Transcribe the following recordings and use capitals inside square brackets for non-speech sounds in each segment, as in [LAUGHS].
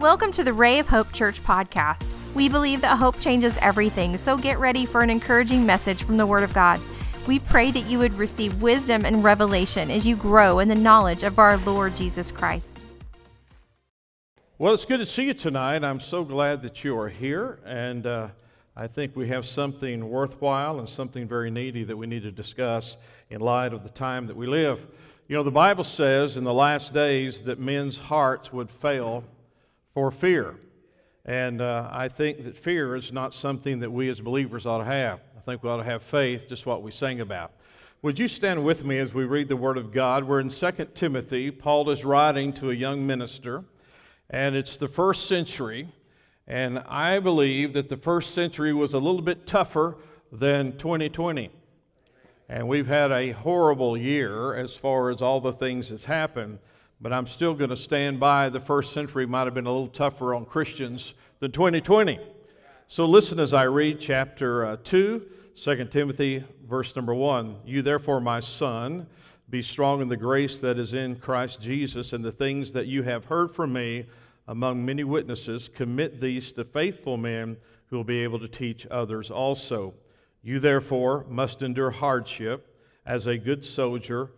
Welcome to the Ray of Hope Church podcast. We believe that hope changes everything, so get ready for an encouraging message from the Word of God. We pray that you would receive wisdom and revelation as you grow in the knowledge of our Lord Jesus Christ. Well, it's good to see you tonight. I'm so glad that you are here, and uh, I think we have something worthwhile and something very needy that we need to discuss in light of the time that we live. You know, the Bible says in the last days that men's hearts would fail for fear. And uh, I think that fear is not something that we as believers ought to have. I think we ought to have faith, just what we sang about. Would you stand with me as we read the Word of God? We're in 2 Timothy. Paul is writing to a young minister, and it's the first century. And I believe that the first century was a little bit tougher than 2020. And we've had a horrible year as far as all the things that's happened but I'm still going to stand by the first century might have been a little tougher on Christians than 2020. So listen as I read chapter uh, 2, 2 Timothy, verse number 1. You therefore, my son, be strong in the grace that is in Christ Jesus, and the things that you have heard from me among many witnesses, commit these to faithful men who will be able to teach others also. You therefore must endure hardship as a good soldier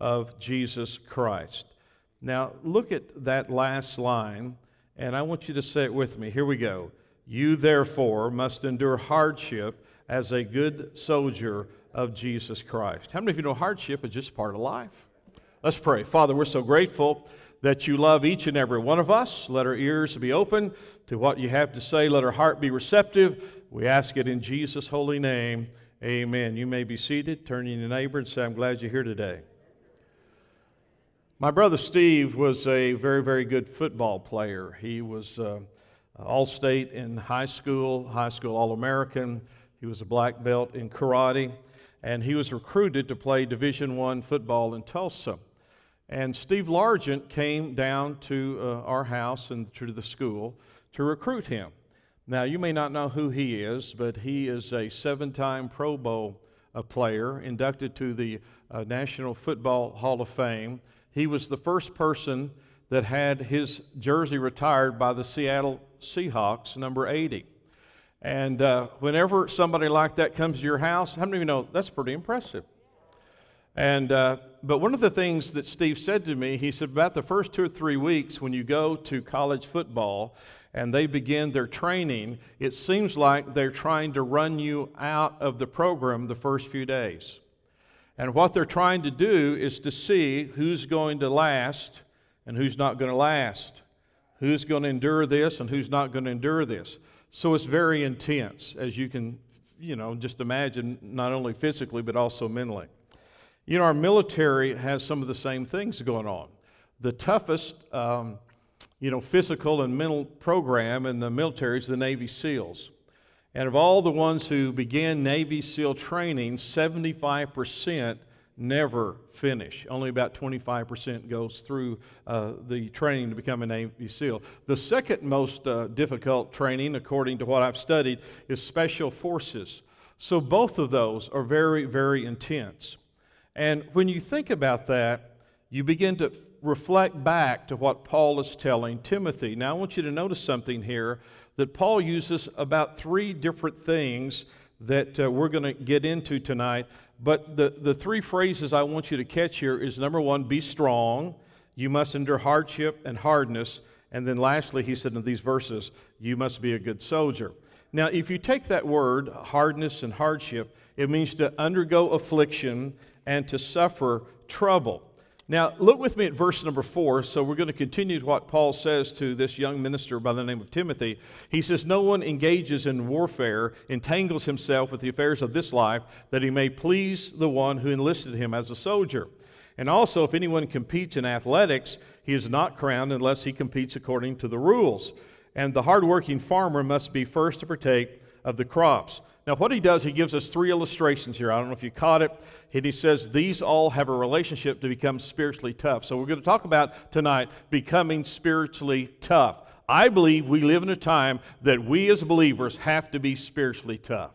of Jesus Christ. Now, look at that last line, and I want you to say it with me. Here we go. You, therefore, must endure hardship as a good soldier of Jesus Christ. How many of you know hardship is just part of life? Let's pray. Father, we're so grateful that you love each and every one of us. Let our ears be open to what you have to say. Let our heart be receptive. We ask it in Jesus' holy name. Amen. You may be seated. Turn to your neighbor and say, I'm glad you're here today. My brother Steve was a very, very good football player. He was uh, all state in high school, high school All American. He was a black belt in karate, and he was recruited to play Division One football in Tulsa. And Steve Largent came down to uh, our house and to the school to recruit him. Now, you may not know who he is, but he is a seven time Pro Bowl uh, player, inducted to the uh, National Football Hall of Fame. He was the first person that had his jersey retired by the Seattle Seahawks, number 80. And uh, whenever somebody like that comes to your house, how many of you know that's pretty impressive? And, uh, but one of the things that Steve said to me, he said, about the first two or three weeks when you go to college football and they begin their training, it seems like they're trying to run you out of the program the first few days. And what they're trying to do is to see who's going to last and who's not going to last, who's going to endure this and who's not going to endure this. So it's very intense, as you can, you know, just imagine, not only physically, but also mentally. You know, our military has some of the same things going on. The toughest, um, you know, physical and mental program in the military is the Navy SEALs. And of all the ones who began Navy SEAL training, 75% never finish. Only about 25% goes through uh, the training to become a Navy SEAL. The second most uh, difficult training, according to what I've studied, is Special Forces. So both of those are very, very intense. And when you think about that, you begin to reflect back to what Paul is telling Timothy. Now, I want you to notice something here that Paul uses about three different things that uh, we're going to get into tonight. But the, the three phrases I want you to catch here is number one, be strong. You must endure hardship and hardness. And then lastly, he said in these verses, you must be a good soldier. Now, if you take that word, hardness and hardship, it means to undergo affliction and to suffer trouble. Now, look with me at verse number four. So, we're going to continue what Paul says to this young minister by the name of Timothy. He says, No one engages in warfare, entangles himself with the affairs of this life, that he may please the one who enlisted him as a soldier. And also, if anyone competes in athletics, he is not crowned unless he competes according to the rules. And the hardworking farmer must be first to partake of the crops. Now, what he does, he gives us three illustrations here. I don't know if you caught it. And he says these all have a relationship to become spiritually tough. So, we're going to talk about tonight becoming spiritually tough. I believe we live in a time that we as believers have to be spiritually tough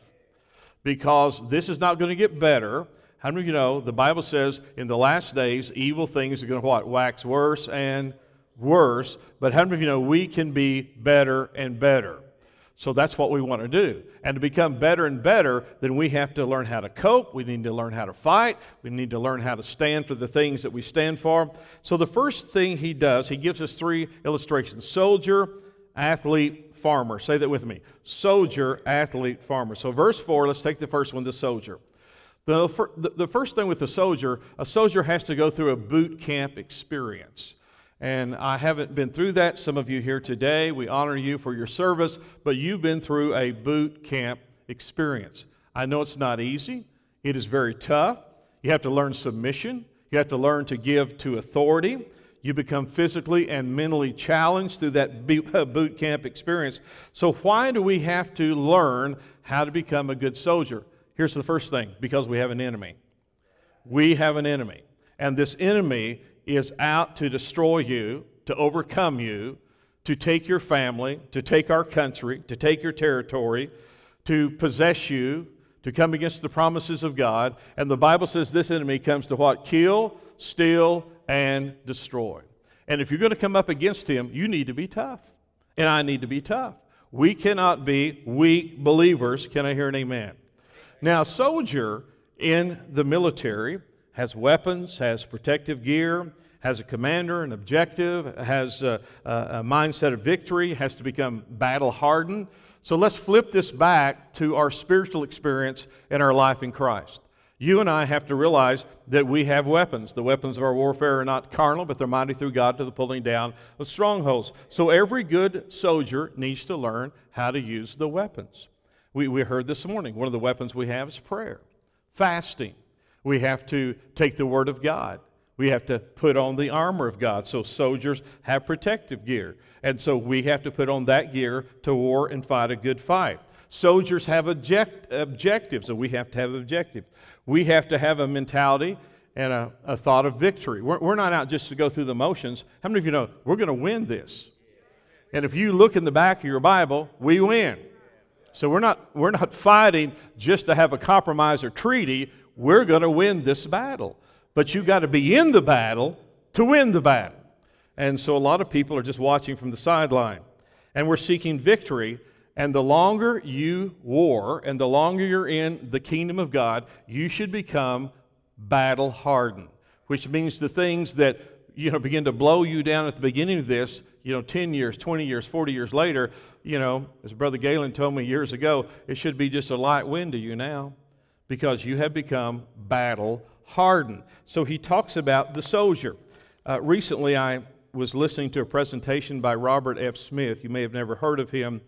because this is not going to get better. How many of you know the Bible says in the last days, evil things are going to what? Wax worse and worse, but how many of you know we can be better and better? So that's what we want to do. And to become better and better, then we have to learn how to cope. We need to learn how to fight. We need to learn how to stand for the things that we stand for. So the first thing he does, he gives us three illustrations soldier, athlete, farmer. Say that with me soldier, athlete, farmer. So, verse 4, let's take the first one the soldier. The, the first thing with the soldier, a soldier has to go through a boot camp experience. And I haven't been through that. Some of you here today, we honor you for your service, but you've been through a boot camp experience. I know it's not easy, it is very tough. You have to learn submission, you have to learn to give to authority. You become physically and mentally challenged through that [LAUGHS] boot camp experience. So, why do we have to learn how to become a good soldier? Here's the first thing because we have an enemy. We have an enemy. And this enemy is out to destroy you, to overcome you, to take your family, to take our country, to take your territory, to possess you, to come against the promises of God. And the Bible says this enemy comes to what? Kill, steal, and destroy. And if you're going to come up against him, you need to be tough. And I need to be tough. We cannot be weak believers. Can I hear an amen? Now, soldier in the military has weapons, has protective gear, has a commander, an objective, has a, a, mindset of victory, has to become battle hardened. So let's flip this back to our spiritual experience and our life in Christ. You and I have to realize that we have weapons. The weapons of our warfare are not carnal, but they're mighty through God to the pulling down of strongholds. So every good soldier needs to learn how to use the weapons. We, we heard this morning one of the weapons we have is prayer, fasting, we have to take the Word of God. We have to put on the armor of God. So soldiers have protective gear. And so we have to put on that gear to war and fight a good fight. Soldiers have object- objectives, and we have to have objectives. We have to have a mentality and a, a thought of victory. We're, we're not out just to go through the motions. How many of you know we're going to win this? And if you look in the back of your Bible, we win. So we're not, we're not [LAUGHS] fighting just to have a compromise or treaty we're going to win this battle. But you've got to be in the battle to win the battle. And so a lot of people are just watching from the sideline. And we're seeking victory. And the longer you war and the longer you're in the kingdom of God, you should become battle hardened, which means the things that you know begin to blow you down at the beginning of this, you know, 10 years, 20 years, 40 years later, you know, as Brother Galen told me years ago, it should be just a light wind to you now because you have become battle hardened. So he talks about the soldier. Uh, recently, I was listening to a presentation by Robert F. Smith. You may have never heard of him.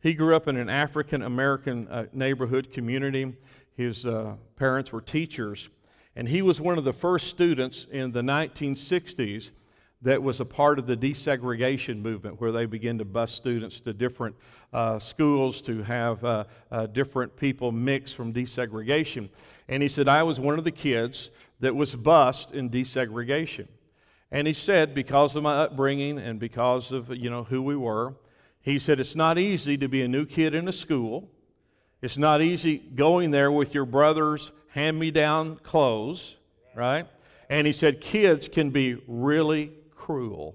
He grew up in an African American uh, neighborhood community. His uh, parents were teachers, and he was one of the first students in the 1960s that was a part of the desegregation movement, where they began to bus students to different uh, schools to have uh, uh, different people mix from desegregation. And he said, I was one of the kids that was bused in desegregation. And he said, because of my upbringing and because of you know who we were, he said it's not easy to be a new kid in a school. It's not easy going there with your brother's hand-me-down clothes, right? And he said kids can be really cruel.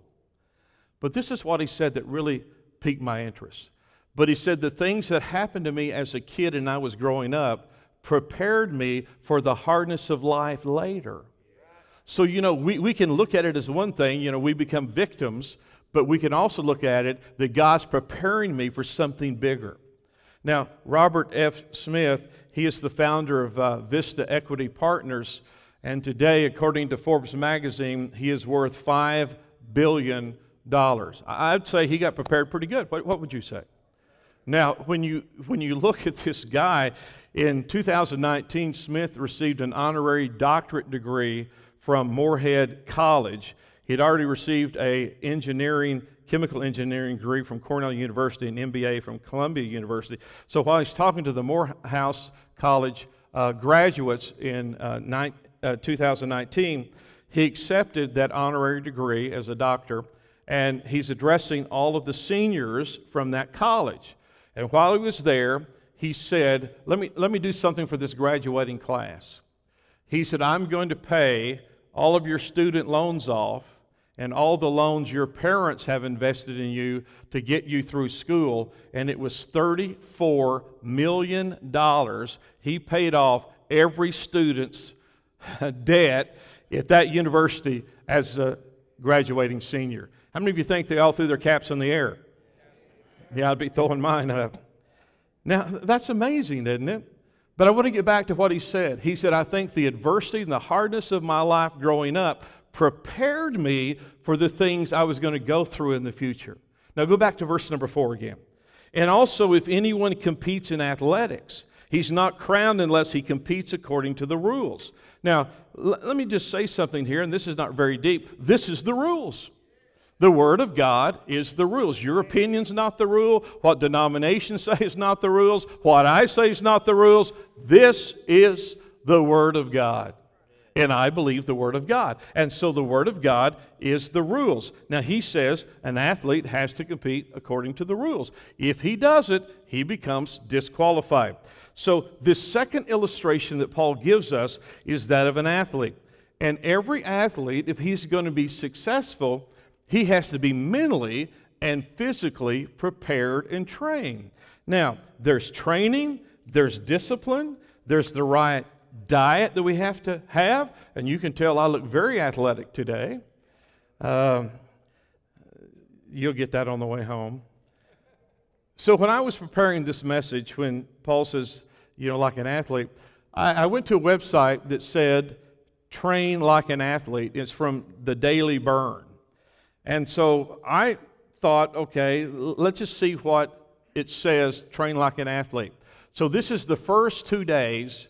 But this is what he said that really piqued my interest. But he said the things that happened to me as a kid and I was growing up prepared me for the hardness of life later. So, you know, we, we can look at it as one thing, you know, we become victims, but we can also look at it that God's preparing me for something bigger. Now, Robert F. Smith, he is the founder of uh, Vista Equity Partners. And today, according to Forbes magazine, he is worth $5 billion. I'd say he got prepared pretty good. What, what would you say? Now, when you, when you look at this guy, in 2019, Smith received an honorary doctorate degree from Morehouse College. He had already received a engineering, chemical engineering degree from Cornell University and MBA from Columbia University. So while he's talking to the Morehouse College uh, graduates in uh, uh, 2019, he accepted that honorary degree as a doctor, and he's addressing all of the seniors from that college. And while he was there, he said, let me, let me do something for this graduating class. He said, I'm going to pay all of your student loans off, and all the loans your parents have invested in you to get you through school, and it was $34 million. He paid off every student's [LAUGHS] debt at that university as a graduating senior. How many of you think they all threw their caps in the air? Yeah, I'd be throwing mine up. Now, that's amazing, isn't it? But I want to get back to what he said. He said, I think the adversity and the hardness of my life growing up prepared me for the things I was going to go through in the future. Now, go back to verse number four again. And also, if anyone competes in athletics, he's not crowned unless he competes according to the rules. Now, l- let me just say something here, and this is not very deep. This is the rules. The Word of God is the rules. Your opinion's not the rule. What denominations [LAUGHS] say is not the rules. What I say is not the rules. This is the Word of God. And I believe the Word of God. And so the Word of God is the rules. Now, he says an athlete has to compete according to the rules. If he does it, he becomes disqualified. So, this second illustration that Paul gives us is that of an athlete. And every athlete, if he's going to be successful, he has to be mentally and physically prepared and trained. Now, there's training, there's discipline, there's the right diet that we have to have, and you can tell I look very athletic today. Uh, you'll get that on the way home. So, when I was preparing this message, when Paul says, you know, like an athlete, I, I went to a website that said, train like an athlete. It's from the Daily Burn. And so I thought, okay, let's just see what it says train like an athlete. So this is the first two days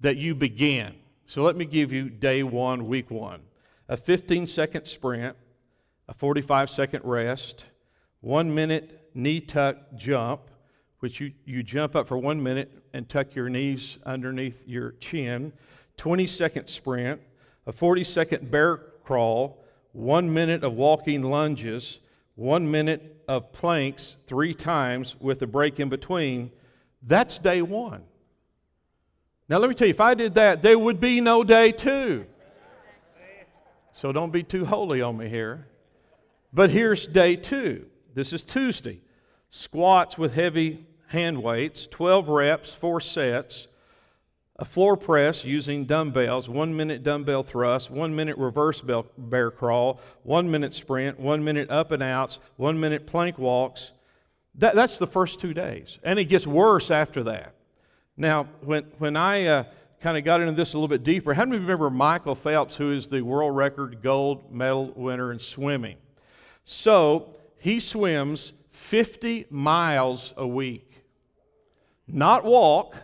that you begin. So let me give you day one, week one a 15 second sprint, a 45 second rest, one minute knee tuck jump, which you, you jump up for one minute and tuck your knees underneath your chin, 20 second sprint, a 40 second bear crawl, one minute of walking lunges, one minute of planks three times with a break in between. That's day one. Now, let me tell you, if I did that, there would be no day two. So don't be too holy on me here. But here's day two. This is Tuesday. Squats with heavy hand weights, 12 reps, four sets a floor press using dumbbells, one minute dumbbell thrust, one minute reverse bear crawl, one minute sprint, one minute up and outs, one minute plank walks. That, that's the first two days. And it gets worse after that. Now, when, when I uh, kind of got into this a little bit deeper, how many remember Michael Phelps, who is the world record gold medal winner in swimming? So he swims 50 miles a week. Not walk,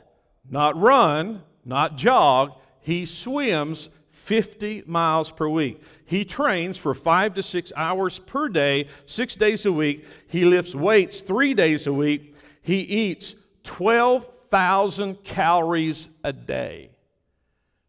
not run, not jog. He swims 50 miles per week. He trains for five to six hours per day, six days a week. He lifts weights three days a week. He eats 12,000 calories a day.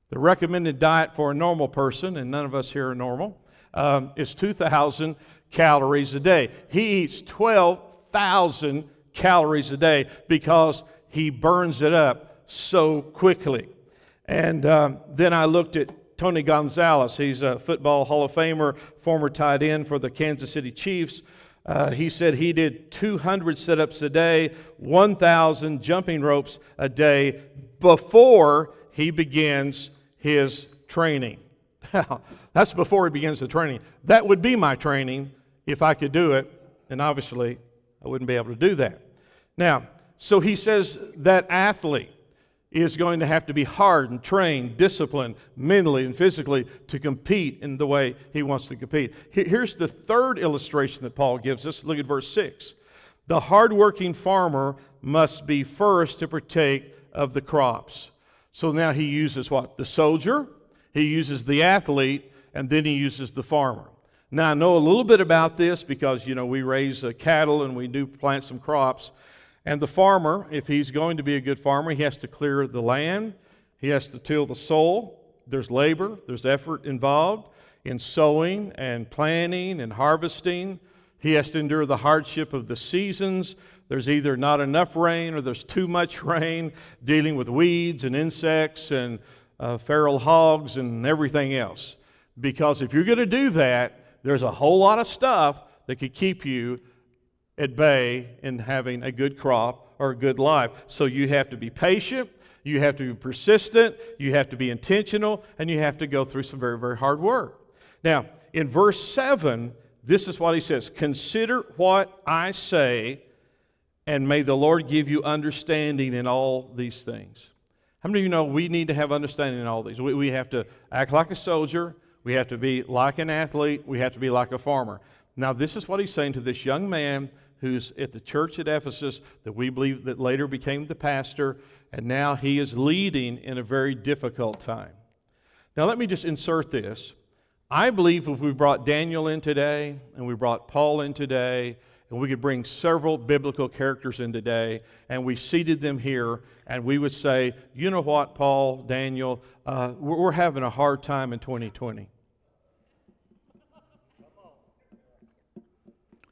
The recommended diet for a normal person, and none of us here are normal, um, is 2,000 calories a day. He eats 12,000 calories a day because he burns it up so quickly. And um, then I looked at Tony Gonzalez. He's a football Hall of Famer, former tight end for the Kansas City Chiefs. Uh, he said he did 200 sit ups a day, 1,000 jumping ropes a day before he begins his training. That's before he begins the training. That would be my training if I could do it, and obviously I wouldn't be able to do that. Now, so he says that athlete, is going to have to be hard and trained, disciplined mentally and physically to compete in the way he wants to compete. Here's the third illustration that Paul gives us. Look at verse 6. The hardworking farmer must be first to partake of the crops. So now he uses what? The soldier, he uses the athlete, and then he uses the farmer. Now I know a little bit about this because, you know, we raise uh, cattle and we do plant some crops. And the farmer, if he's going to be a good farmer, he has to clear the land, he has to till the soil. There's labor, there's effort involved in sowing and planting and harvesting. He has to endure the hardship of the seasons. There's either not enough rain or there's too much [LAUGHS] rain, dealing with weeds and insects and uh, feral hogs and everything else. Because if you're going to do that, There's a whole lot of stuff that could keep you at bay in having a good crop or a good life. So you have to be patient, you have to be persistent, you have to be intentional, and you have to go through some very, very hard work. Now, in verse 7, this is what he says Consider what I say, and may the Lord give you understanding in all these things. How many of you know we need to have understanding in all these? We, we have to act like a soldier, we have to be like an athlete, we have to be like a farmer. Now, this is what he's saying to this young man who's at the church at Ephesus that we believe that later became the pastor, and now he is leading in a very difficult time. Now, let me just insert this. I believe if we brought Daniel in today and we brought Paul in today, and we could bring several biblical characters in today, and we seated them here, and we would say, you know what, Paul, Daniel, uh, we're, we're having a hard time in 2020.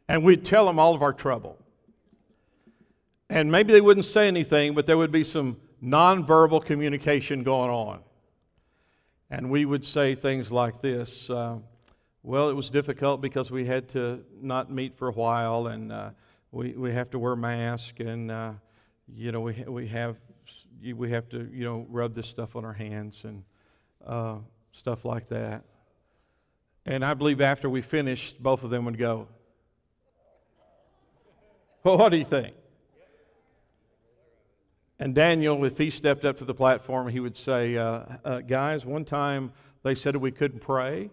And we'd tell them all of our trouble. And maybe they wouldn't say anything, but there would be some nonverbal communication going on. And we would say things like this uh, Well, it was difficult because we had to not meet for a while, and uh, we, we have to wear masks, and, uh, you know, we, we, have, we have to, you know, rub this stuff on our hands and uh, stuff like that. And I believe after we finished, both of them would go, Well, what do you think? And Daniel, if he stepped up to the platform, he would say, uh, uh, Guys, one time they said we couldn't pray.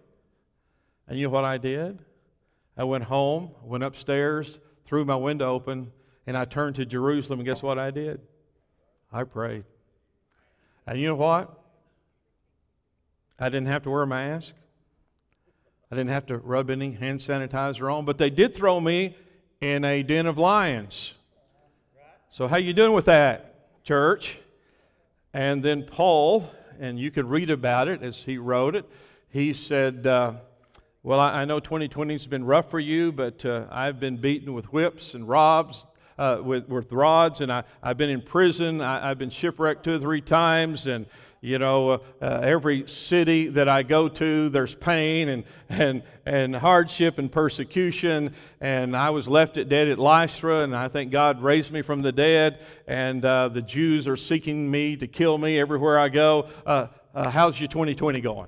And you know what I did? I went home, went upstairs, threw my window open, and I turned to Jerusalem. And guess what I did? I prayed. And you know what? I didn't have to wear a mask. I didn't have to rub any hand sanitizer on, but they did throw me in a den of lions. So how you doing with that, church? And then Paul, and you can read about it as he wrote it. He said, uh, "Well, I, know 2020 has been rough for you, but uh, I've been beaten with whips and robs, uh, with, with rods, and I, I've been in prison. I, have been shipwrecked two or three times, and you know, uh, uh, every city that I go to, there's pain and, and, and hardship and persecution. And I was left at dead at Lystra, and I think God raised me from the dead. And uh, the Jews are seeking me to kill me everywhere I go. Uh, uh, how's your 2020 going?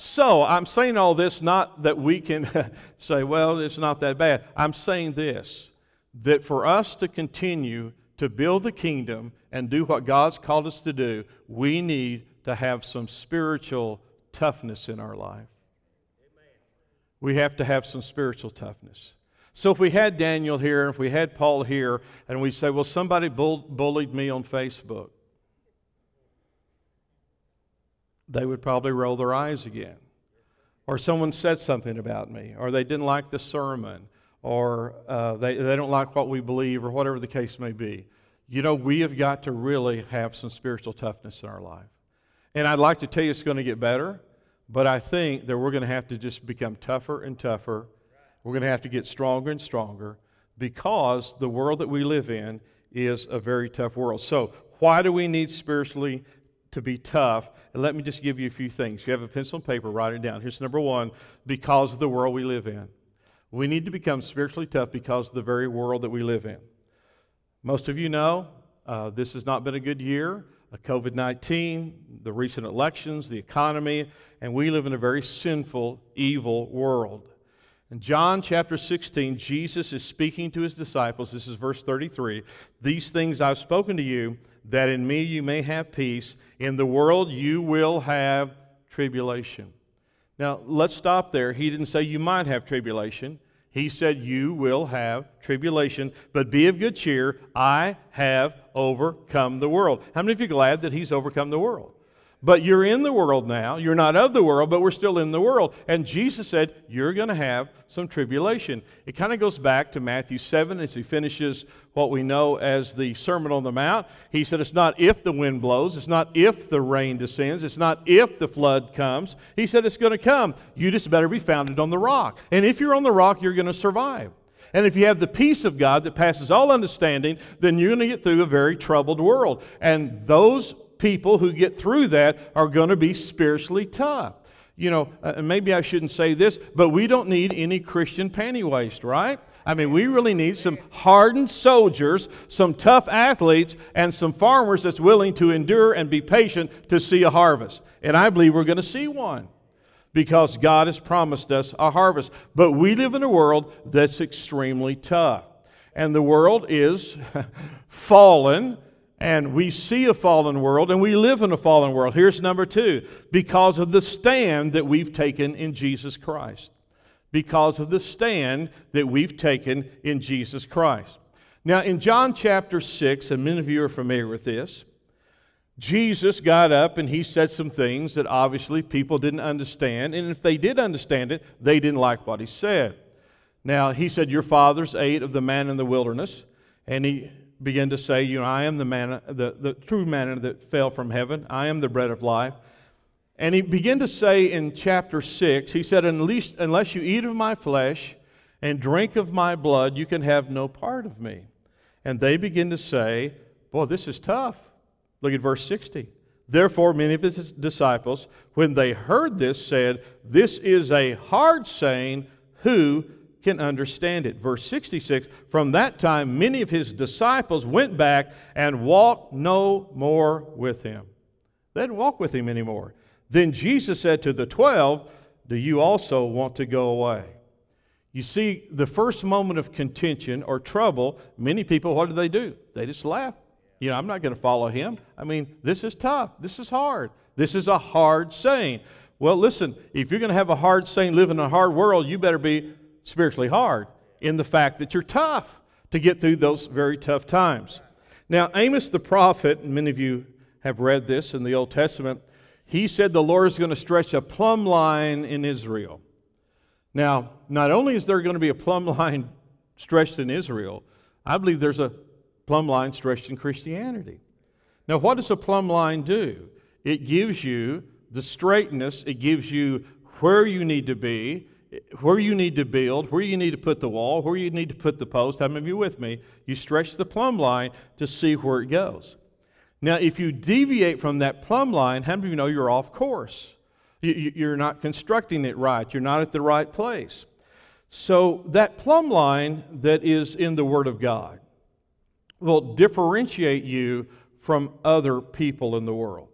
So I'm saying all this not that we can [LAUGHS] say, well, it's not that bad. I'm saying this that for us to continue to build the kingdom and do what God's called us to do, we need to have some spiritual toughness in our life. We have to have some spiritual toughness. So if we had Daniel here, if we had Paul here, and we say, well, somebody bull- bullied me on Facebook, they would probably roll their eyes again. Or someone said something about me, or they didn't like the sermon, or uh, they, they don't like what we believe, or whatever the case may be. You know, we have got to really have some spiritual toughness in our life. And I'd like to tell you it's going to get better, but I think that we're going to have to just become tougher and tougher. We're going to have to get stronger and stronger because the world that we live in is a very tough world. So, why do we need spiritually to be tough? And let me just give you a few things. You have a pencil and paper, write it down. Here's number one because of the world we live in. We need to become spiritually tough because of the very world that we live in. Most of you know uh, this has not been a good year. COVID 19, the recent elections, the economy, and we live in a very sinful, evil world. In John chapter 16, Jesus is speaking to his disciples. This is verse 33. These things I've spoken to you, that in me you may have peace. In the world you will have tribulation. Now, let's stop there. He didn't say you might have tribulation. He said, You will have tribulation, but be of good cheer. I have overcome the world. How many of you are glad that He's overcome the world? But you're in the world now. You're not of the world, but we're still in the world. And Jesus said, You're going to have some tribulation. It kind of goes back to Matthew 7 as he finishes what we know as the Sermon on the Mount. He said, It's not if the wind blows, it's not if the rain descends, it's not if the flood comes. He said, It's going to come. You just better be founded on the rock. And if you're on the rock, you're going to survive. And if you have the peace of God that passes all understanding, then you're going to get through a very troubled world. And those people who get through that are going to be spiritually tough. you know, uh, maybe I shouldn't say this, but we don't need any Christian panty right? I mean, we really need some hardened soldiers, some tough athletes, and some farmers that's willing to endure and be patient to see a harvest. And I believe we're going to see one because God has promised us a harvest. But we live in a world that's extremely tough. And the world is [LAUGHS] fallen and we see a fallen world and we live in a fallen world. Here's number two because of the stand that we've taken in Jesus Christ. Because of the stand that we've taken in Jesus Christ. Now, in John chapter 6, and many of you are familiar with this, Jesus got up and he said some things that obviously people didn't understand. And if they did understand it, they didn't like what he said. Now, he said, Your fathers ate of the man in the wilderness. And he began to say, You know, I am the manna, the, the true manna that fell from heaven. I am the bread of life. And he began to say in chapter 6, he said, Unless, unless you eat of my flesh and drink of my blood, you can have no part of me. And they begin to say, Boy, this is tough. Look at verse 60. Therefore, many of his disciples, when they heard this, said, This is a hard saying. Who can understand it. Verse 66 From that time, many of his disciples went back and walked no more with him. They didn't walk with him anymore. Then Jesus said to the twelve, Do you also want to go away? You see, the first moment of contention or trouble, many people, what do they do? They just laugh. You know, I'm not going to follow him. I mean, this is tough. This is hard. This is a hard saying. Well, listen, if you're going to have a hard saying, live in a hard world, you better be spiritually hard in the fact that you're tough to get through those very tough times. Now, Amos the prophet, and many of you have read this in the Old Testament, he said the Lord is going to stretch a plumb line in Israel. Now, not only is there going to be a plumb [LAUGHS] line stretched in Israel, I believe there's a plumb line stretched in Christianity. Now, what does a plumb line do? It gives you the straightness, it gives you where you need to be, where you need to build, where you need to put the wall, where you need to put the post. How many of you with me? You stretch the plumb line to see where it goes. Now, if you deviate from that plumb line, how many of you know you're off course? You're not constructing it right. You're not at the right place. So, that plumb line that is in the Word of God will differentiate you from other people in the world.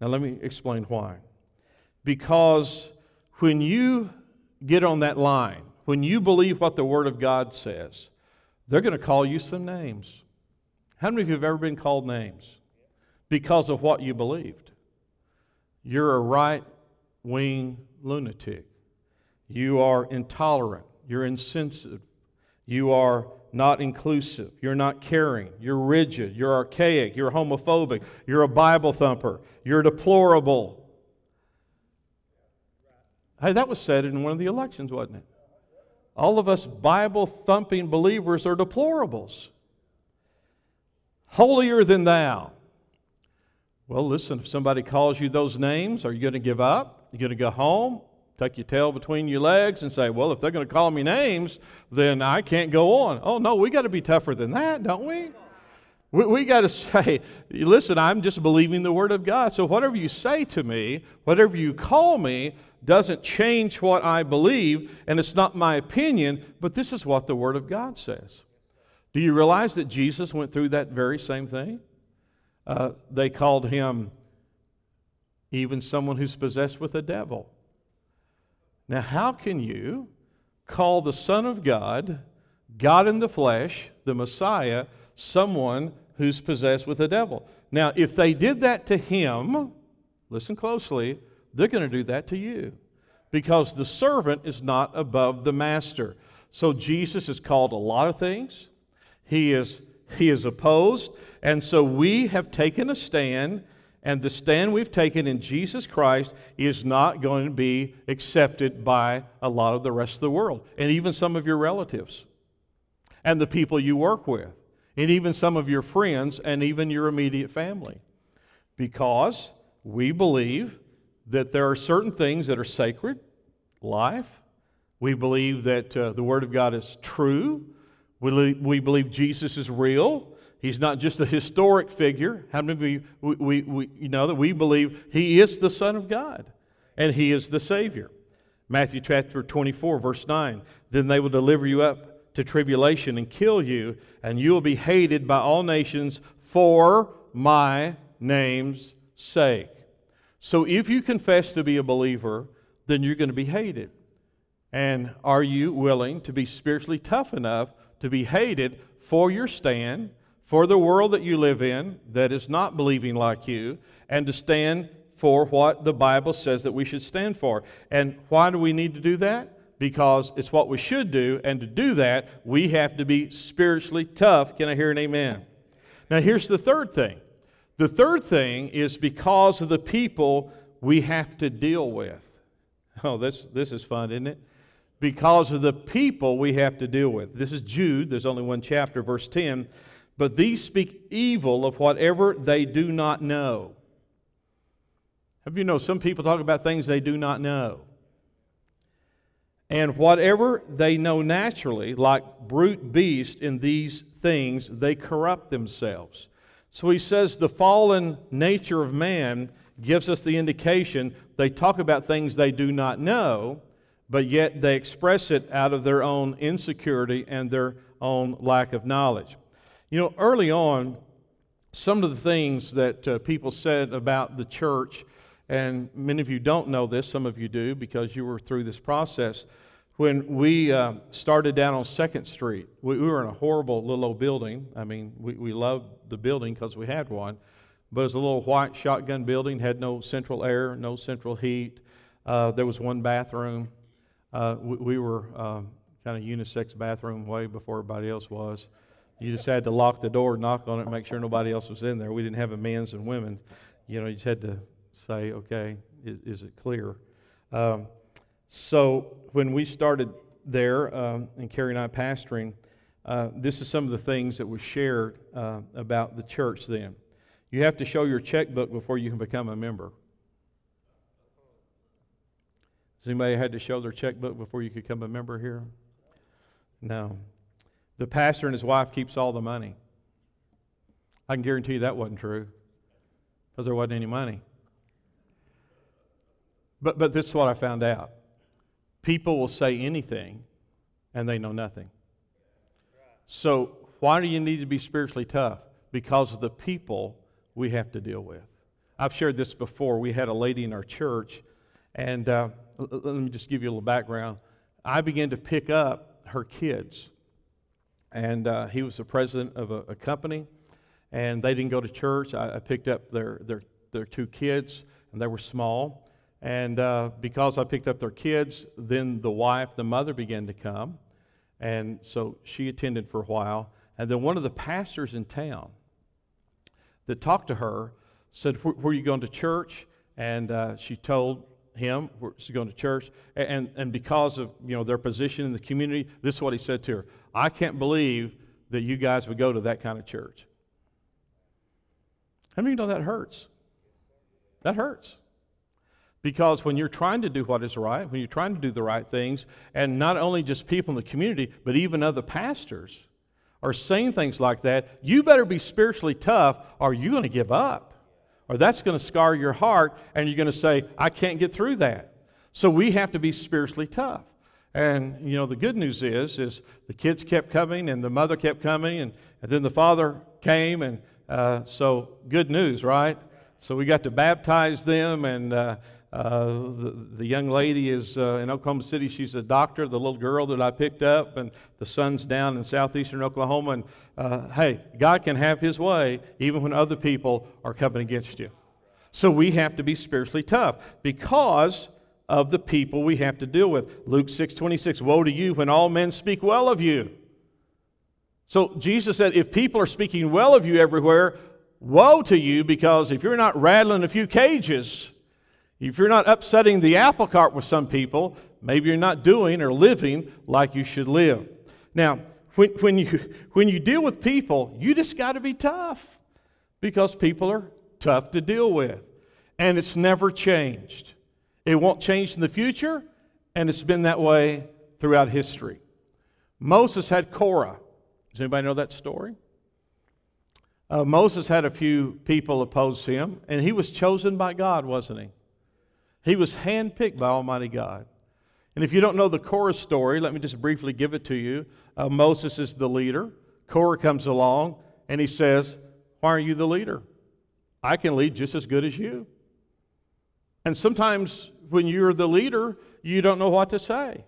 Now, let me explain why. Because when you get on that line, when you believe what the Word of God says, they're going to call you some names. How many of you have ever been called names because of what you believed? You're a right wing lunatic. You are intolerant. You're insensitive. You are not inclusive. You're not caring. You're rigid. You're archaic. You're homophobic. You're a Bible thumper. You're deplorable. Hey, that was said in one of the elections, wasn't it? All of us Bible thumping believers are deplorables. Holier than thou. Well, listen, if somebody calls you those names, are you going to give up? Are you going to go home, tuck your tail between your legs, and say, well, if they're going to call me names, then I can't go on? Oh, no, we got to be tougher than that, don't we? We, we got to [LAUGHS] say, listen, I'm just believing the Word of God. So whatever you say to me, whatever you call me, doesn't change what I believe, and it's not my opinion, but this is what the Word of God says. Do you realize that Jesus went through that very same thing? Uh, they called him even someone who's possessed with a devil. Now, how can you call the Son of God, God in the flesh, the Messiah, someone who's possessed with a devil? Now, if they did that to him, listen closely, they're going to do that to you because the servant is not above the master. So Jesus is called a lot of things. He is he is opposed, and so we have taken a stand and the stand we've taken in Jesus Christ is not going to be accepted by a lot of the rest of the world, and even some of your relatives, and the people you work with, and even some of your friends, and even your immediate family. Because we believe that there are certain things that are sacred, life. We believe that uh, the Word of God is true. We, we believe Jesus is real. He's not just a historic figure. How many of you we, we, we, you know that we believe He is the Son of God? and he is the Savior. Matthew chapter 24, verse 9. Then they will deliver you up to tribulation and kill you, and you will be hated by all nations for my name's sake. So if you confess to be a believer, then you're going to be hated. And are you willing to be spiritually tough enough to be hated for your stand, for the world that you live in that is not believing like you, and to stand for what the Bible says that we should stand for? And why do we need to do that? Because it's what we should do, and to do that, we have to be spiritually tough. Can I hear an amen? Now, here's the third thing. The third thing is because of the people we have to deal with. Oh, this, this is fun, isn't it? because of the people we have to deal with. This is Jude, there's only one chapter, verse 10. But these speak evil of whatever they do not know. Have you know some people talk about things they do not know? And whatever they know naturally, like brute beasts in these things, they corrupt themselves. So he says the fallen nature of man gives us the indication they talk about things they do not know but yet they express it out of their own insecurity and their own lack of knowledge. You know, early on, some of the things that uh, people said about the church, and many of you don't know this, some of you do because you were through this process. When we uh, started down on Second Street, we, we, were in a horrible little old building. I mean, we, we loved the building because we had one, but it was a little white shotgun building, had no central air, no central heat. Uh, there was one bathroom. Uh, we, we, were um, kind of unisex bathroom way before everybody else was. You just had to lock the door, knock on it, make sure nobody else was in there. We didn't have a men's and women. You know, you just had to say, okay, is, is it clear? Um, so when we started there, um, and Carrie and I pastoring, uh, this is some of the things that was shared uh, about the church then. You have to show your checkbook before you can become a member. Has anybody had to show their checkbook before you could become a member here? No. The pastor and his wife keeps all the money. I can guarantee you that wasn't true because there wasn't any money. But, but this is what I found out people will say anything and they know nothing. So, why do you need to be spiritually tough? Because of the people we have to deal with. I've shared this before. We had a lady in our church, and uh, let me just give you a little background. I began to pick up her kids. And uh, he was the president of a, a, company, and they didn't go to church. I, I, picked up their, their, their two kids, and they were small. And uh, because I picked up their kids, then the wife, the mother, began to come. And so she attended for a while. And then one of the pastors in town that talked to her said, Where Were you going to church? And uh, she told him, she's going to church, and, and because of you know their position in the community, this is what he said to her. I can't believe that you guys would go to that kind of church. How many of you know that hurts? That hurts. Because when you're trying to do what is right, when you're trying to do the right things, and not only just people in the community, but even other pastors are saying things like that, you better be spiritually tough or you're going to give up or that's going to scar your heart, and you're going to say, I can't get through that. So we have to be spiritually tough. And you know, the good news is, is the kids kept coming, and the mother kept coming, and, and then the father came, and uh, so good news, right? So we got to baptize them, and uh, uh, the, the, young lady is uh, in Oklahoma City. She's a doctor, the little girl that I picked up, and the son's down in southeastern Oklahoma. And uh, hey, God can have his way even when other people are coming against you. So we have to be spiritually tough because of the people we have to deal with. Luke 6 26, Woe to you when all men speak well of you. So Jesus said, if people are speaking well of you everywhere, woe to you because if you're not rattling a few cages, if you're not upsetting the apple cart with some people, maybe you're not doing or living like you should live. Now, when, when, you, when you deal with people, you just got to be tough because people are tough to deal with. And it's never changed. It won't change in the future, and it's been that way throughout history. Moses had Korah. Does anybody know that story? Uh, Moses had a few people oppose him, and he was chosen by God, wasn't he? He was handpicked by Almighty God. And if you don't know the Korah story, let me just briefly give it to you. Uh, Moses is the leader. Korah comes along and he says, Why are you the leader? I can lead just as good as you. And sometimes when you're the leader, you don't know what to say.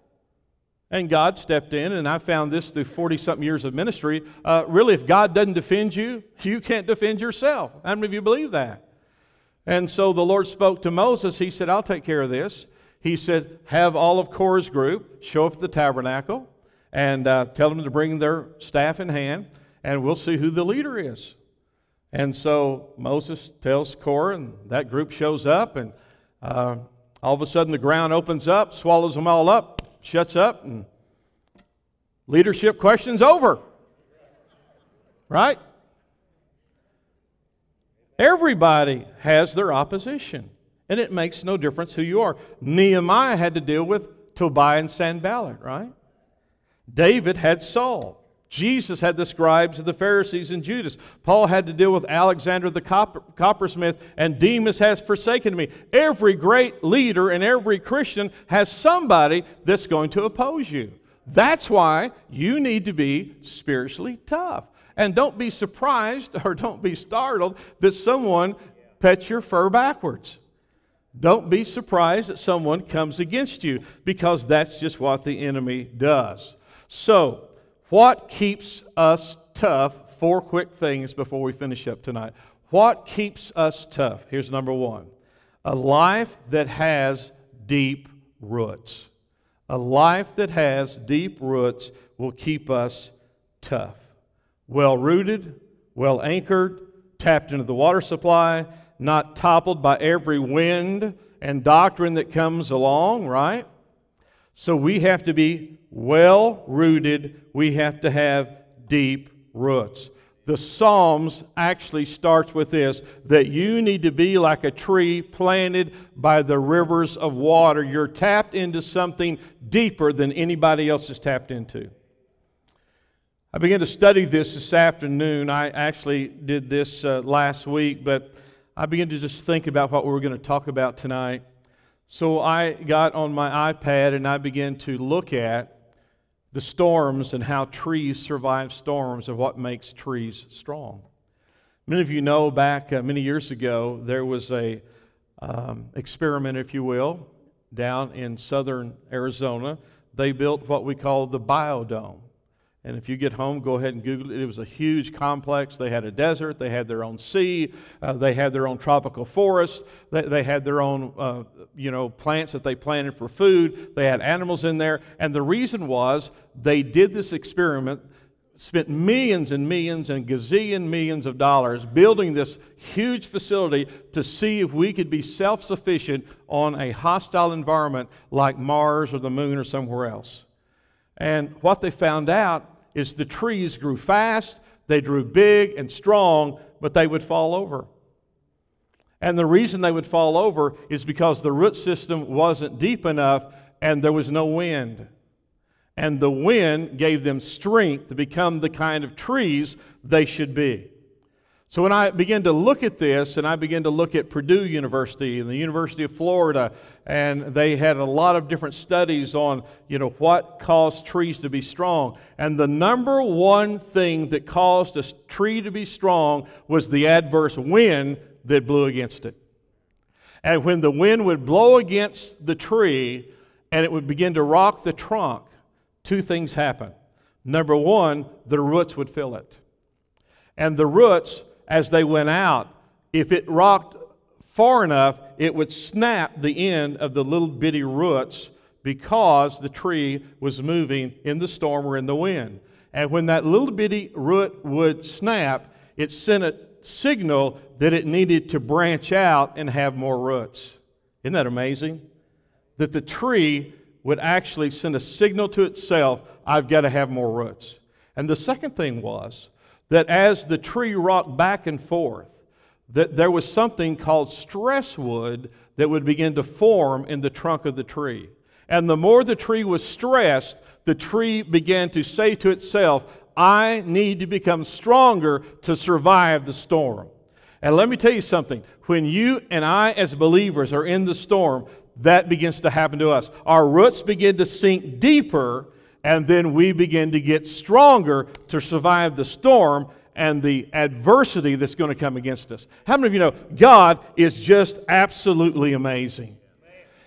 And God stepped in, and I found this through 40 something years of ministry. Uh, really, if God doesn't defend you, you can't defend yourself. How many of you believe that? And so the Lord spoke to Moses. He said, I'll take care of this. He said, Have all of Korah's group show up at the tabernacle and uh, tell them to bring their staff in hand, and we'll see who the leader is. And so Moses tells Korah, and that group shows up, and uh, all of a sudden the ground opens up, swallows them all up, shuts up, and leadership questions over. Right? Everybody has their opposition, and it makes no difference who you are. Nehemiah had to deal with Tobiah and Sanballat, right? David had Saul. Jesus had the scribes and the Pharisees and Judas. Paul had to deal with Alexander the copper, coppersmith, and Demas has forsaken me. Every great leader and every Christian has somebody that's going to oppose you. That's why you need to be spiritually tough. And don't be surprised or don't be startled that someone pets your fur backwards. Don't be surprised that someone comes against you because that's just what the enemy does. So, what keeps us tough? Four quick things before we finish up tonight. What keeps us tough? Here's number one a life that has deep roots. A life that has deep roots will keep us tough. Well rooted, well anchored, tapped into the water supply, not toppled by every wind and doctrine that comes along, right? So we have to be well rooted, we have to have deep roots. The Psalms actually starts with this that you need to be like a tree planted by the rivers of water. You're tapped into something deeper than anybody else is tapped into. I began to study this this afternoon. I actually did this uh, last week, but I began to just think about what we were going to talk about tonight. So I got on my iPad and I began to look at the storms and how trees survive storms and what makes trees strong. Many of you know back uh, many years ago, there was a um, experiment, if you will, down in southern Arizona. They built what we call the biodome. And if you get home, go ahead and Google it. It was a huge complex. They had a desert, they had their own sea, uh, they had their own tropical forest, they, they had their own uh, you know, plants that they planted for food, they had animals in there. And the reason was they did this experiment, spent millions and millions and gazillion millions of dollars building this huge facility to see if we could be self sufficient on a hostile environment like Mars or the moon or somewhere else. And what they found out is the trees grew fast, they grew big and strong, but they would fall over. And the reason they would fall over is because the root system wasn't deep enough and there was no wind. And the wind gave them strength to become the kind of trees they should be. So when I began to look at this, and I began to look at Purdue University and the University of Florida, and they had a lot of different studies on, you know, what caused trees to be strong. And the number one thing that caused a tree to be strong was the adverse wind that blew against it. And when the wind would blow against the tree and it would begin to rock the trunk, two things happen. Number one, the roots would fill it. And the roots as they went out, if it rocked far enough, it would snap the end of the little bitty roots because the tree was moving in the storm or in the wind. And when that little bitty root would snap, it sent a signal that it needed to branch out and have more roots. Isn't that amazing? That the tree would actually send a signal to itself I've got to have more roots. And the second thing was that as the tree rocked back and forth, that there was something called stress wood that would begin to form in the trunk of the tree. And the more the tree was stressed, the tree began to say to itself, I need to become stronger to survive the storm. And let me tell you something when you and I, as believers, are in the storm, that begins to happen to us. Our roots begin to sink deeper, and then we begin to get stronger to survive the storm and the adversity that's going to come against us. How many of you know God is just absolutely amazing?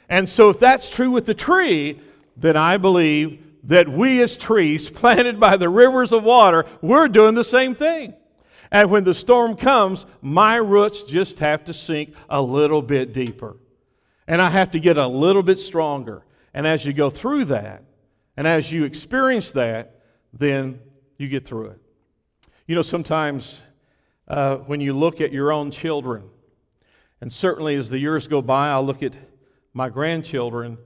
And so, if that's true with the tree, then I believe that we as trees planted by the rivers of water, we're doing the same thing. And when the storm comes, my roots just have to sink a little bit deeper. And I have to get a little bit stronger. And as you go through that, and as you experience that, then you get through it. You know, sometimes uh, when you look at your own children, and certainly as the years go by, I'll look at my grandchildren,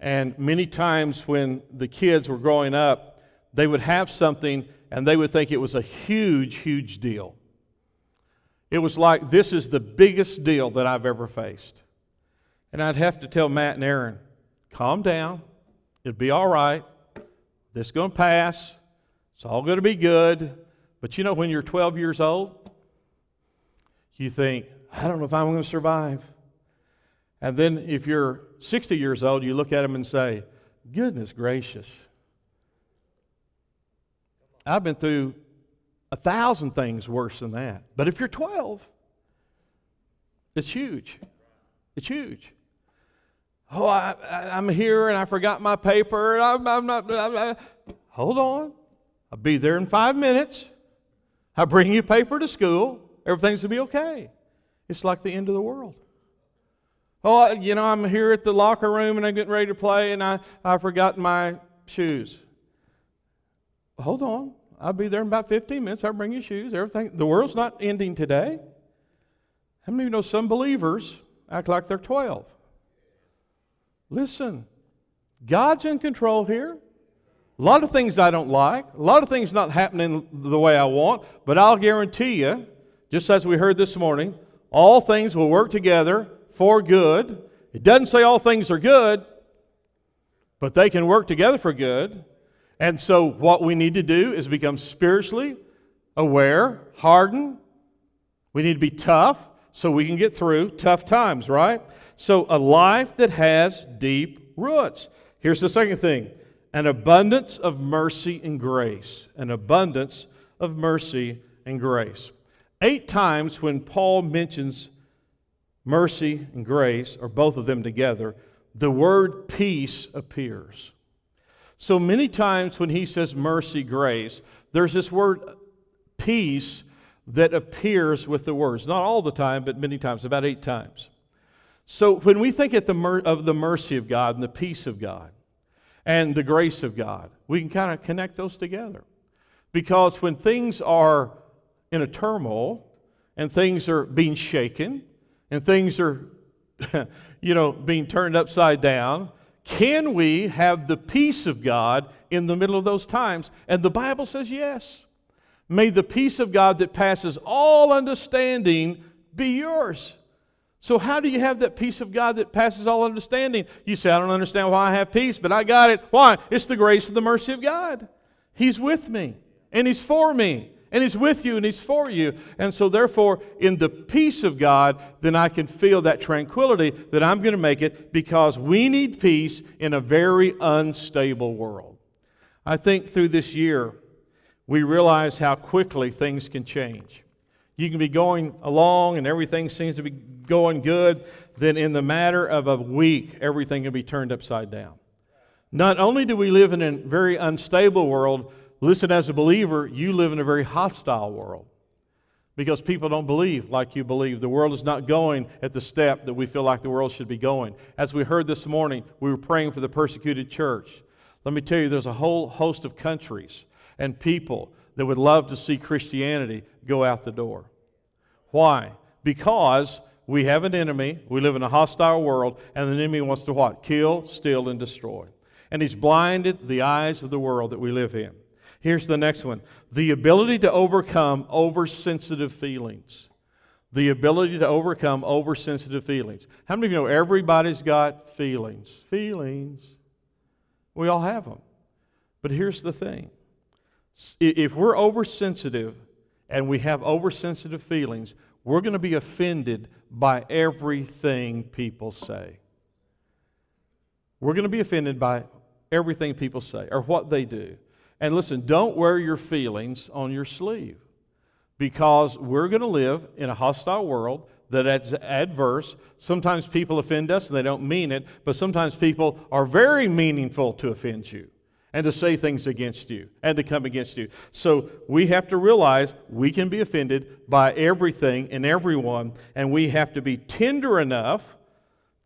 and many times when the kids were growing up, they would have something and they would think it was a huge, huge deal. It was like, this is the biggest deal that I've ever faced. And I'd have to tell Matt and Aaron, calm down. It'll be all right. This is going to pass. It's all going to be good. But you know, when you're 12 years old, you think, I don't know if I'm going to survive. And then if you're 60 years old, you look at them and say, goodness gracious, I've been through a thousand things worse than that. But if you're 12, it's huge. It's huge. Oh, I, am here and I forgot my paper. I'm, I'm not. I'm, hold on. I'll be there in five minutes. I'll bring you paper to school. Everything's going to be okay. It's like the end of the world. Oh, you know, I'm here at the locker room and I'm getting ready to play and I, I forgot my shoes. Hold on. I'll be there in about 15 minutes. I'll bring you shoes. Everything. The world's not ending today. How many of you know some believers act like they're 12? Listen, God's in control here. A lot of things I don't like, a lot of things not happening the way I want, but I'll guarantee you, just as we heard this morning, all things will work together for good. It doesn't say all things are good, but they can work together for good. And so, what we need to do is become spiritually aware, hardened. We need to be tough so we can get through tough times, right? So, a life that has deep roots. Here's the second thing an abundance of mercy and grace. An abundance of mercy and grace. Eight times when Paul mentions mercy and grace, or both of them together, the word peace appears. So many times when he says mercy, grace, there's this word peace that appears with the words. Not all the time, but many times, about eight times. So when we think the mer- of the mercy of God and the peace of God and the grace of God, we can kind of connect those together. Because when things are in a turmoil and things are being shaken and things are, [LAUGHS] you know, being turned upside down, can we have the peace of God in the middle of those times? And the Bible says yes. May the peace of God that passes all understanding be yours. So, how do you have that peace of God that passes all understanding? You say, I don't understand why I have peace, but I got it. Why? It's the grace and the mercy of God. He's with me, and He's for me, and He's with you, and He's for you. And so, therefore, in the peace of God, then I can feel that tranquility that I'm going to make it because we need peace in a very unstable world. I think through this year, we realize how quickly things can change. You can be going along and everything seems to be going good, then in the matter of a week, everything can be turned upside down. Not only do we live in a very unstable world, listen, as a believer, you live in a very hostile world because people don't believe like you believe. The world is not going at the step that we feel like the world should be going. As we heard this morning, we were praying for the persecuted church. Let me tell you, there's a whole host of countries and people that would love to see Christianity go out the door. Why? Because we have an enemy, we live in a hostile world, and the enemy wants to what? Kill, steal, and destroy. And he's blinded the eyes of the world that we live in. Here's the next one the ability to overcome oversensitive feelings. The ability to overcome oversensitive feelings. How many of you know everybody's got feelings? Feelings. We all have them. But here's the thing if we're oversensitive and we have oversensitive feelings, we're going to be offended by everything people say. We're going to be offended by everything people say or what they do. And listen, don't wear your feelings on your sleeve because we're going to live in a hostile world that is adverse. Sometimes people offend us and they don't mean it, but sometimes people are very meaningful to offend you and to say things against you and to come against you. So we have to realize we can be offended by everything and everyone, and we have to be tender enough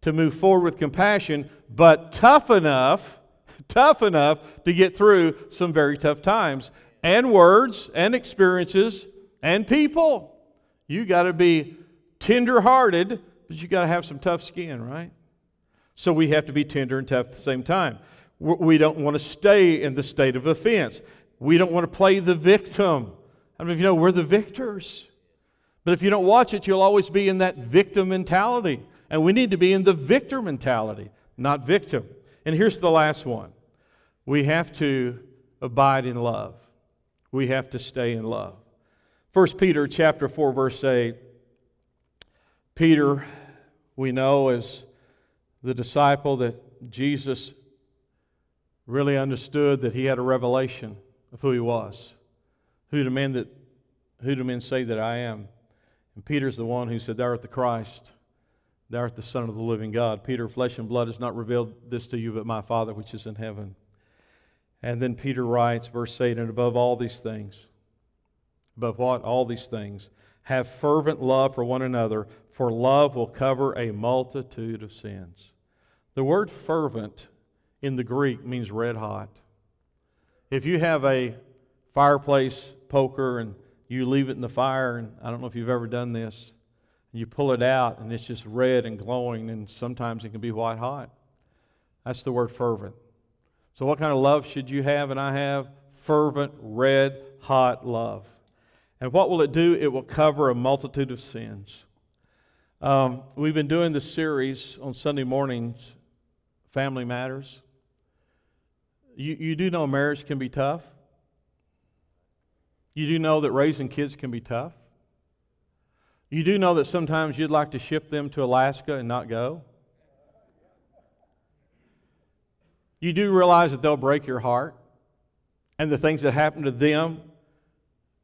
to move forward with compassion, but tough enough, [LAUGHS] tough enough to get through some very tough times and words and experiences and people. You got to be tender hearted, but you got to have some tough skin, right? So we have to be tender and tough at the same time. We don't want to stay in the state of offense. We don't want to play the victim. I mean, you know, we're the victors. But if you don't watch it, you'll always be in that victim mentality. And we need to be in the victor mentality, not victim. And here's the last one we have to abide in love. We have to stay in love. 1 Peter chapter 4 verse 8 Peter we know as the disciple that Jesus really understood that he had a revelation of who he was. Who do men that who do men say that I am? And Peter's the one who said, Thou art the Christ, thou art the Son of the living God. Peter, flesh and blood has not revealed this to you, but my Father which is in heaven. And then Peter writes, verse 8, and above all these things, above what? All these things, have fervent love for one another, for love will cover a multitude of sins. The word fervent in the Greek means red hot. If you have a fireplace poker and you leave it in the fire, and I don't know if you've ever done this, you pull it out and it's just red and glowing, and sometimes it can be white hot. That's the word fervent. So, what kind of love should you have and I have? Fervent, red hot love. And what will it do? It will cover a multitude of sins. Um, we've been doing this series on Sunday mornings, Family Matters. You, you do know marriage can be tough. You do know that raising kids can be tough. You do know that sometimes you'd like to ship them to Alaska and not go. You do realize that they'll break your heart. And the things that happen to them,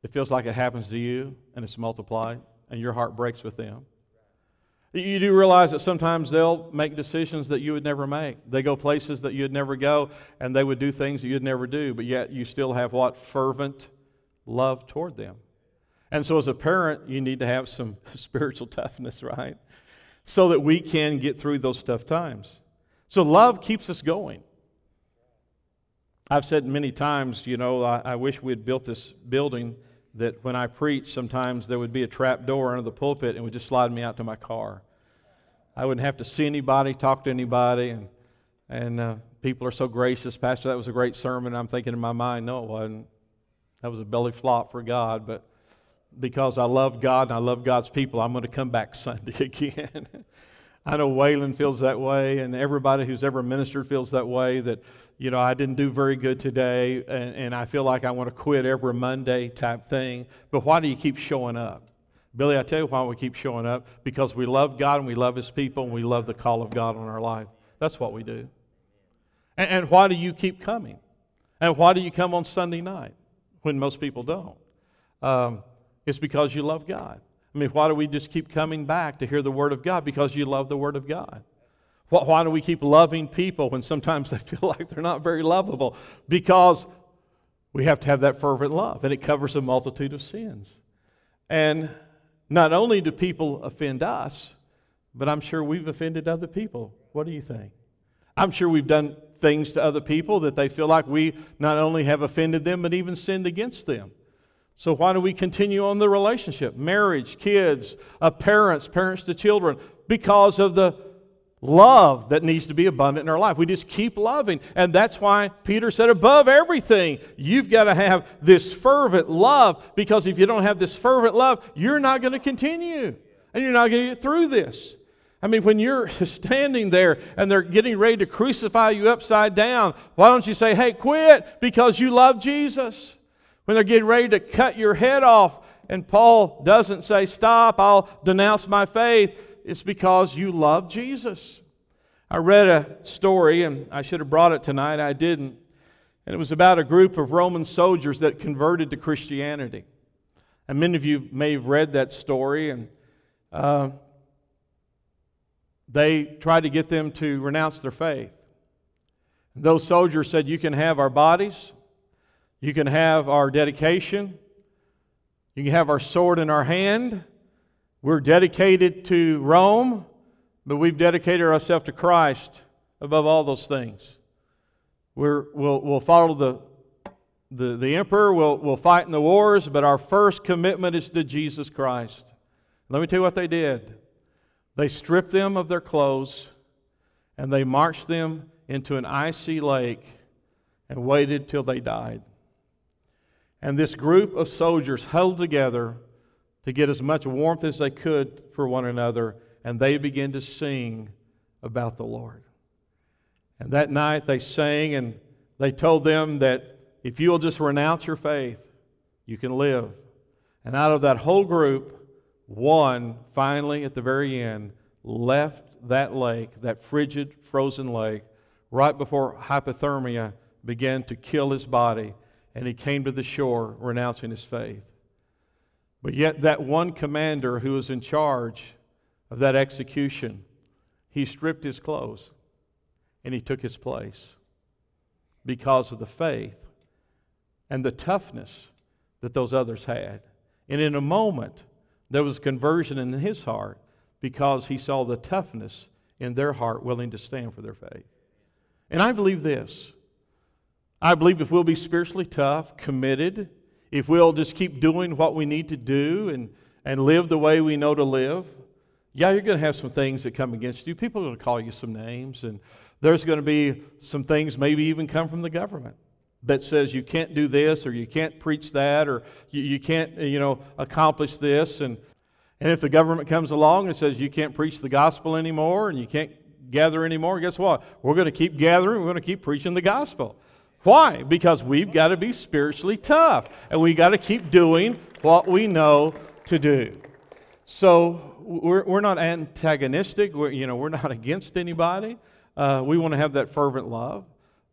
it feels like it happens to you and it's multiplied, and your heart breaks with them. You do realize that sometimes they'll make decisions that you would never make. They go places that you'd never go, and they would do things that you'd never do, but yet you still have what? Fervent love toward them. And so, as a parent, you need to have some [LAUGHS] spiritual toughness, right? So that we can get through those tough times. So, love keeps us going. I've said many times, you know, I, I wish we had built this building that when I preach, sometimes there would be a trap door under the pulpit and would just slide me out to my car. I wouldn't have to see anybody, talk to anybody, and, and uh, people are so gracious. Pastor, that was a great sermon. I'm thinking in my mind, no, it wasn't. That was a belly flop for God, but because I love God and I love God's people, I'm going to come back [LAUGHS] Sunday again. I know Waylon feels that way, and everybody who's ever ministered feels that way that you know, I didn't do very good today, and, and I feel like I want to quit every Monday type thing. But why do you keep showing up? Billy, I tell you why we keep showing up because we love God and we love His people and we love the call of God on our life. That's what we do. And, and why do you keep coming? And why do you come on Sunday night when most people don't? Um, it's because you love God. I mean, why do we just keep coming back to hear the Word of God? Because you love the Word of God. Why do we keep loving people when sometimes they [LAUGHS] feel like they're not very lovable? Because we have to have that fervent love, and it covers a multitude of sins. And not only do people offend us, but I'm sure we've offended other people. What do you think? I'm sure we've done things to other people that they feel like we not only have offended them, but even sinned against them. So, why do we continue on the relationship? Marriage, kids, uh, parents, parents to children, because of the love that needs to be abundant in our life. We just keep loving. And that's why Peter said, above everything, you've got to have this fervent love because if you don't have this fervent love, you're not going to continue and you're not going to get through this. I mean, when you're [LAUGHS] standing there and they're getting ready to crucify you upside down, why don't you say, hey, quit because you love Jesus? When they're getting ready to cut your head off, and Paul doesn't say, stop, I'll denounce my faith it's because you love Jesus. I read a story, and I should have brought it tonight, I didn't. And it was about a group of Roman soldiers that converted to Christianity. And many of you may have read that story, and uh, they tried to get them to renounce their faith. And those soldiers said, You can have our bodies, you can have our dedication, you can have our sword in our hand. We're dedicated to Rome, but we've dedicated ourselves to Christ above all those things. We're, we'll, we'll follow the, the, the emperor, we'll, we'll fight in the wars, but our first commitment is to Jesus Christ. Let me tell you what they did. They stripped them of their clothes and they marched them into an icy lake and waited till they died. And this group of soldiers huddled together to get as much warmth as they could for one another, and they began to sing about the Lord. And that night they sang and they told them that if you will just renounce your faith, you can live. And out of that whole group, one finally at the very end left that lake, that frigid, frozen lake, right before hypothermia began to kill his body, and he came to the shore renouncing his faith. But yet, that one commander who was in charge of that execution, he stripped his clothes and he took his place because of the faith and the toughness that those others had. And in a moment, there was conversion in his heart because he saw the toughness in their heart willing to stand for their faith. And I believe this. I believe if we'll be spiritually tough, committed, if we'll just keep doing what we need to do and, and live the way we know to live, yeah, you're going to have some things that come against you. People are going to call you some names, and there's going to be some things maybe even come from the government that says you can't do this or you can't preach that or you, you can't you know accomplish this. And and if the government comes along and says you can't preach the gospel anymore and you can't gather anymore guess what? We're going to keep gathering we're going to keep preaching the gospel why because we've got to be spiritually tough and we got to keep doing what we know to do so we're, we're not antagonistic we're, you know we're not against anybody uh, we want to have that fervent love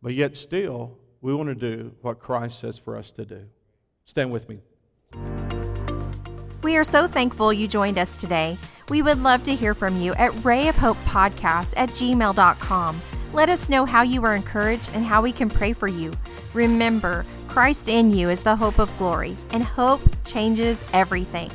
but yet still we want to do what Christ says for us to do. Stand with me. We are so thankful you joined us today. We would love to hear from you at rayofhopepodcast at gmail.com. Let us know how you were encouraged and how we can pray for you. Remember, Christ in you is the hope of glory, and hope changes everything.